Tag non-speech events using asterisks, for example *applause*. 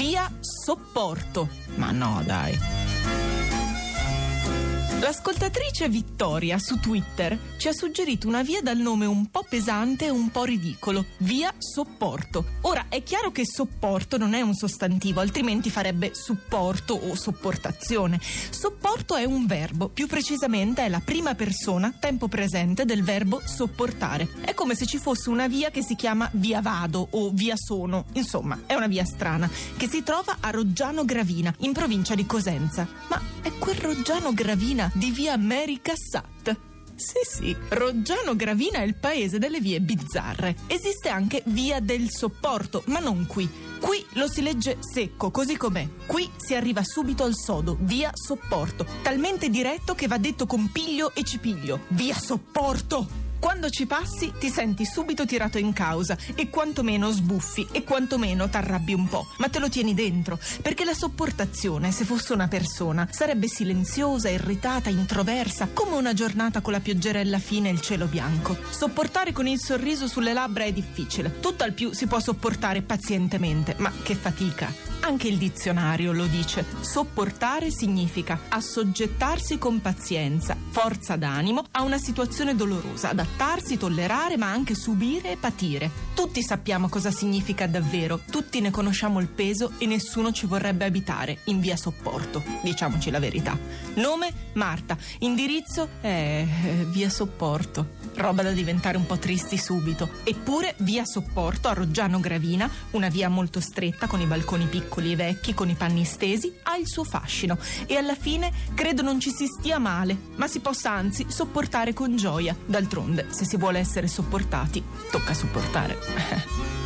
via Sopporto. Ma no, dai. L'ascoltatrice Vittoria su Twitter ci ha suggerito una via dal nome un po' pesante e un po' ridicolo, via Sopporto. Ora è chiaro che sopporto non è un sostantivo, altrimenti farebbe supporto o sopportazione. Sopporto è un verbo, più precisamente è la prima persona, tempo presente, del verbo sopportare. È come se ci fosse una via che si chiama via Vado o via Sono, insomma, è una via strana, che si trova a Roggiano Gravina, in provincia di Cosenza. Ma è quel Roggiano Gravina di via Mary Cassatt. Sì, sì, Roggiano Gravina è il paese delle vie bizzarre. Esiste anche via del sopporto, ma non qui. Qui lo si legge secco, così com'è. Qui si arriva subito al sodo, via sopporto. Talmente diretto che va detto con piglio e cipiglio. Via sopporto! Quando ci passi ti senti subito tirato in causa e quantomeno sbuffi e quantomeno t'arrabbi un po', ma te lo tieni dentro, perché la sopportazione, se fosse una persona, sarebbe silenziosa, irritata, introversa, come una giornata con la pioggerella fine e il cielo bianco. Sopportare con il sorriso sulle labbra è difficile, tutto al più si può sopportare pazientemente, ma che fatica. Anche il dizionario lo dice. Sopportare significa assoggettarsi con pazienza, forza d'animo a una situazione dolorosa, adattarsi, tollerare, ma anche subire e patire. Tutti sappiamo cosa significa davvero, tutti ne conosciamo il peso e nessuno ci vorrebbe abitare in via Sopporto, diciamoci la verità. Nome? Marta. Indirizzo? Eh, via Sopporto. Roba da diventare un po' tristi subito. Eppure via Sopporto a Roggiano Gravina, una via molto stretta con i balconi piccoli e vecchi, con i panni stesi, ha il suo fascino e alla fine credo non ci si stia male, ma si possa anzi sopportare con gioia. D'altronde, se si vuole essere sopportati, tocca sopportare. *laughs*